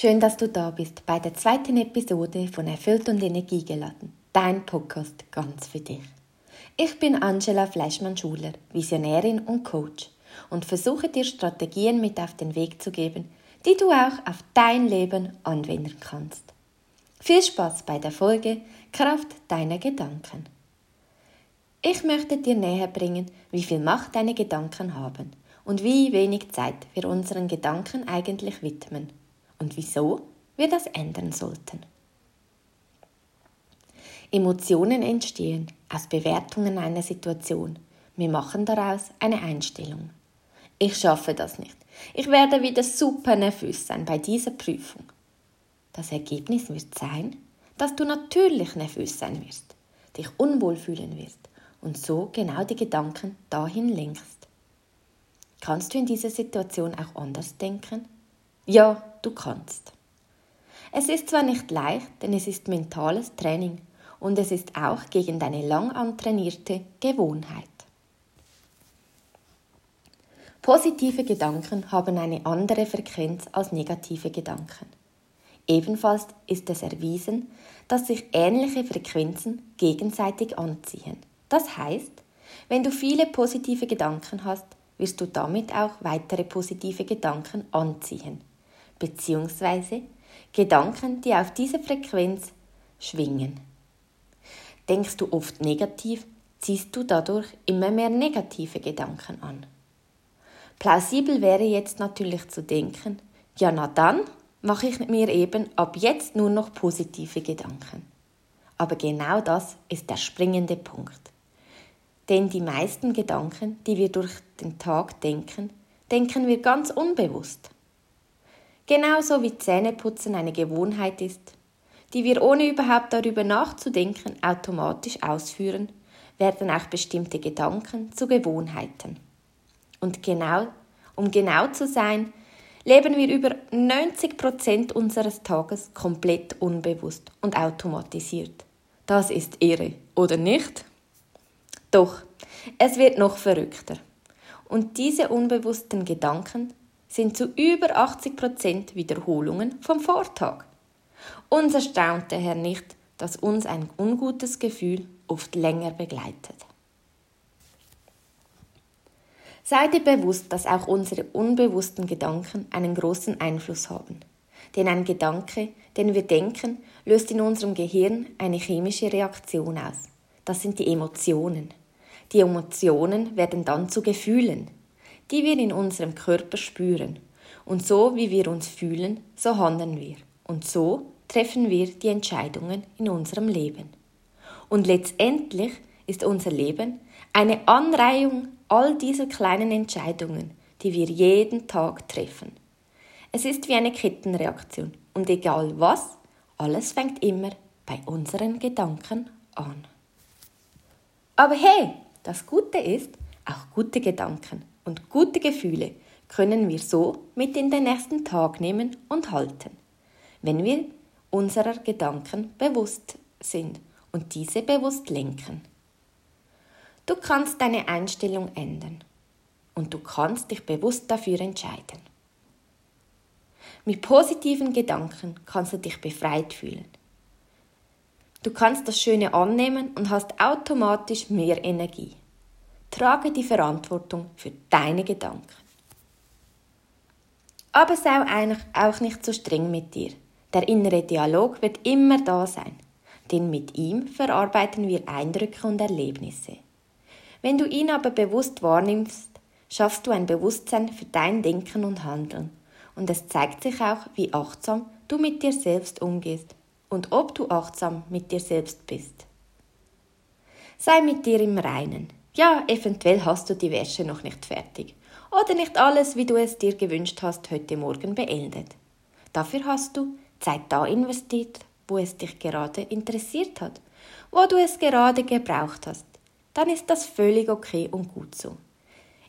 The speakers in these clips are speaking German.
Schön, dass du da bist bei der zweiten Episode von Erfüllt und Energiegeladen, dein Podcast ganz für dich. Ich bin Angela Fleischmann-Schuler, Visionärin und Coach und versuche dir Strategien mit auf den Weg zu geben, die du auch auf dein Leben anwenden kannst. Viel Spaß bei der Folge Kraft deiner Gedanken. Ich möchte dir näher bringen, wie viel Macht deine Gedanken haben und wie wenig Zeit wir unseren Gedanken eigentlich widmen und wieso wir das ändern sollten. Emotionen entstehen aus Bewertungen einer Situation. Wir machen daraus eine Einstellung. Ich schaffe das nicht. Ich werde wieder super nervös sein bei dieser Prüfung. Das Ergebnis wird sein, dass du natürlich nervös sein wirst, dich unwohl fühlen wirst und so genau die Gedanken dahin lenkst. Kannst du in dieser Situation auch anders denken? Ja, du kannst. Es ist zwar nicht leicht, denn es ist mentales Training und es ist auch gegen deine lang antrainierte Gewohnheit. Positive Gedanken haben eine andere Frequenz als negative Gedanken. Ebenfalls ist es erwiesen, dass sich ähnliche Frequenzen gegenseitig anziehen. Das heißt, wenn du viele positive Gedanken hast, wirst du damit auch weitere positive Gedanken anziehen beziehungsweise Gedanken, die auf dieser Frequenz schwingen. Denkst du oft negativ, ziehst du dadurch immer mehr negative Gedanken an. Plausibel wäre jetzt natürlich zu denken, ja na dann mache ich mir eben ab jetzt nur noch positive Gedanken. Aber genau das ist der springende Punkt. Denn die meisten Gedanken, die wir durch den Tag denken, denken wir ganz unbewusst. Genauso wie Zähneputzen eine Gewohnheit ist, die wir ohne überhaupt darüber nachzudenken automatisch ausführen, werden auch bestimmte Gedanken zu Gewohnheiten. Und genau, um genau zu sein, leben wir über 90 Prozent unseres Tages komplett unbewusst und automatisiert. Das ist irre, oder nicht? Doch, es wird noch verrückter. Und diese unbewussten Gedanken sind zu über 80 Prozent Wiederholungen vom Vortag. Uns erstaunt daher nicht, dass uns ein ungutes Gefühl oft länger begleitet. Sei dir bewusst, dass auch unsere unbewussten Gedanken einen großen Einfluss haben. Denn ein Gedanke, den wir denken, löst in unserem Gehirn eine chemische Reaktion aus. Das sind die Emotionen. Die Emotionen werden dann zu Gefühlen die wir in unserem Körper spüren. Und so wie wir uns fühlen, so handeln wir. Und so treffen wir die Entscheidungen in unserem Leben. Und letztendlich ist unser Leben eine Anreihung all dieser kleinen Entscheidungen, die wir jeden Tag treffen. Es ist wie eine Kettenreaktion und egal was, alles fängt immer bei unseren Gedanken an. Aber hey, das Gute ist, auch gute Gedanken und gute Gefühle können wir so mit in den nächsten Tag nehmen und halten, wenn wir unserer Gedanken bewusst sind und diese bewusst lenken. Du kannst deine Einstellung ändern und du kannst dich bewusst dafür entscheiden. Mit positiven Gedanken kannst du dich befreit fühlen. Du kannst das Schöne annehmen und hast automatisch mehr Energie. Trage die Verantwortung für deine Gedanken. Aber sei auch nicht so streng mit dir. Der innere Dialog wird immer da sein, denn mit ihm verarbeiten wir Eindrücke und Erlebnisse. Wenn du ihn aber bewusst wahrnimmst, schaffst du ein Bewusstsein für dein Denken und Handeln. Und es zeigt sich auch, wie achtsam du mit dir selbst umgehst und ob du achtsam mit dir selbst bist. Sei mit dir im Reinen. Ja, eventuell hast du die Wäsche noch nicht fertig oder nicht alles, wie du es dir gewünscht hast, heute Morgen beendet. Dafür hast du Zeit da investiert, wo es dich gerade interessiert hat, wo du es gerade gebraucht hast. Dann ist das völlig okay und gut so.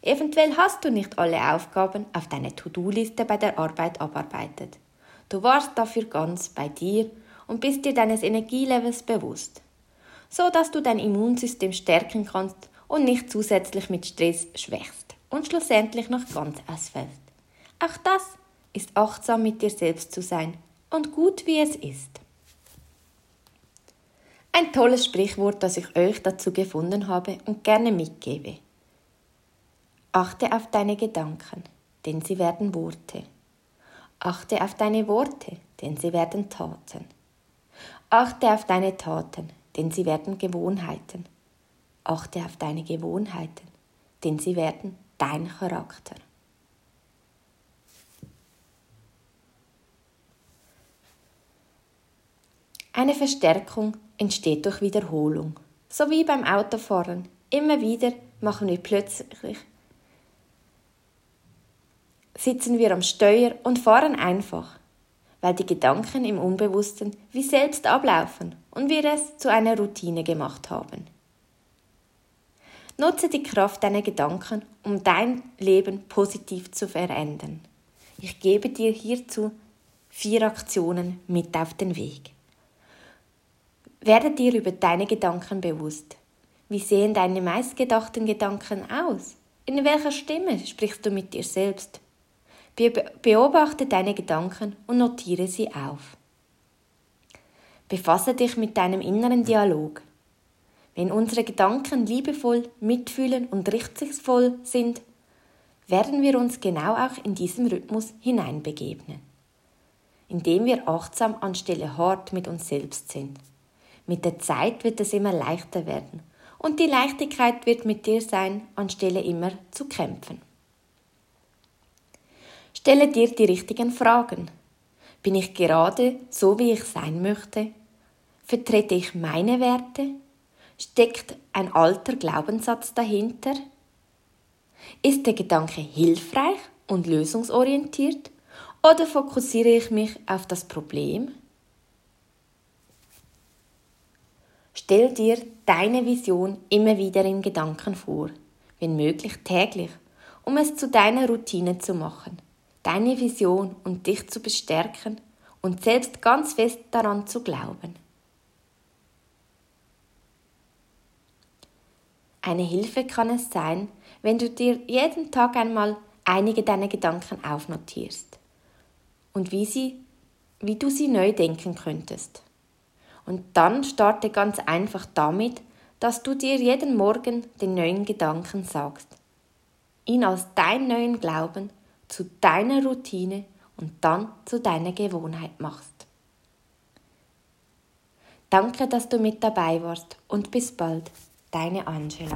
Eventuell hast du nicht alle Aufgaben auf deiner To-Do-Liste bei der Arbeit abarbeitet. Du warst dafür ganz bei dir und bist dir deines Energielevels bewusst, so dass du dein Immunsystem stärken kannst und nicht zusätzlich mit Stress schwächst und schlussendlich noch ganz ausfällt. Auch das ist achtsam mit dir selbst zu sein und gut wie es ist. Ein tolles Sprichwort, das ich euch dazu gefunden habe und gerne mitgebe. Achte auf deine Gedanken, denn sie werden Worte. Achte auf deine Worte, denn sie werden Taten. Achte auf deine Taten, denn sie werden Gewohnheiten. Achte auf deine Gewohnheiten, denn sie werden dein Charakter. Eine Verstärkung entsteht durch Wiederholung. So wie beim Autofahren. Immer wieder machen wir plötzlich sitzen wir am Steuer und fahren einfach, weil die Gedanken im Unbewussten wie selbst ablaufen und wir es zu einer Routine gemacht haben. Nutze die Kraft deiner Gedanken, um dein Leben positiv zu verändern. Ich gebe dir hierzu vier Aktionen mit auf den Weg. Werde dir über deine Gedanken bewusst. Wie sehen deine meistgedachten Gedanken aus? In welcher Stimme sprichst du mit dir selbst? Beobachte deine Gedanken und notiere sie auf. Befasse dich mit deinem inneren Dialog. Wenn unsere Gedanken liebevoll, mitfühlen und rücksichtsvoll sind, werden wir uns genau auch in diesem Rhythmus hineinbegegnen, indem wir achtsam anstelle hart mit uns selbst sind. Mit der Zeit wird es immer leichter werden und die Leichtigkeit wird mit dir sein, anstelle immer zu kämpfen. Stelle dir die richtigen Fragen. Bin ich gerade so, wie ich sein möchte? Vertrete ich meine Werte? Steckt ein alter Glaubenssatz dahinter? Ist der Gedanke hilfreich und lösungsorientiert oder fokussiere ich mich auf das Problem? Stell dir deine Vision immer wieder in Gedanken vor, wenn möglich täglich, um es zu deiner Routine zu machen, deine Vision und dich zu bestärken und selbst ganz fest daran zu glauben. Eine Hilfe kann es sein, wenn du dir jeden Tag einmal einige deiner Gedanken aufnotierst und wie, sie, wie du sie neu denken könntest. Und dann starte ganz einfach damit, dass du dir jeden Morgen den neuen Gedanken sagst. Ihn als deinen neuen Glauben zu deiner Routine und dann zu deiner Gewohnheit machst. Danke, dass du mit dabei warst und bis bald, deine Angela.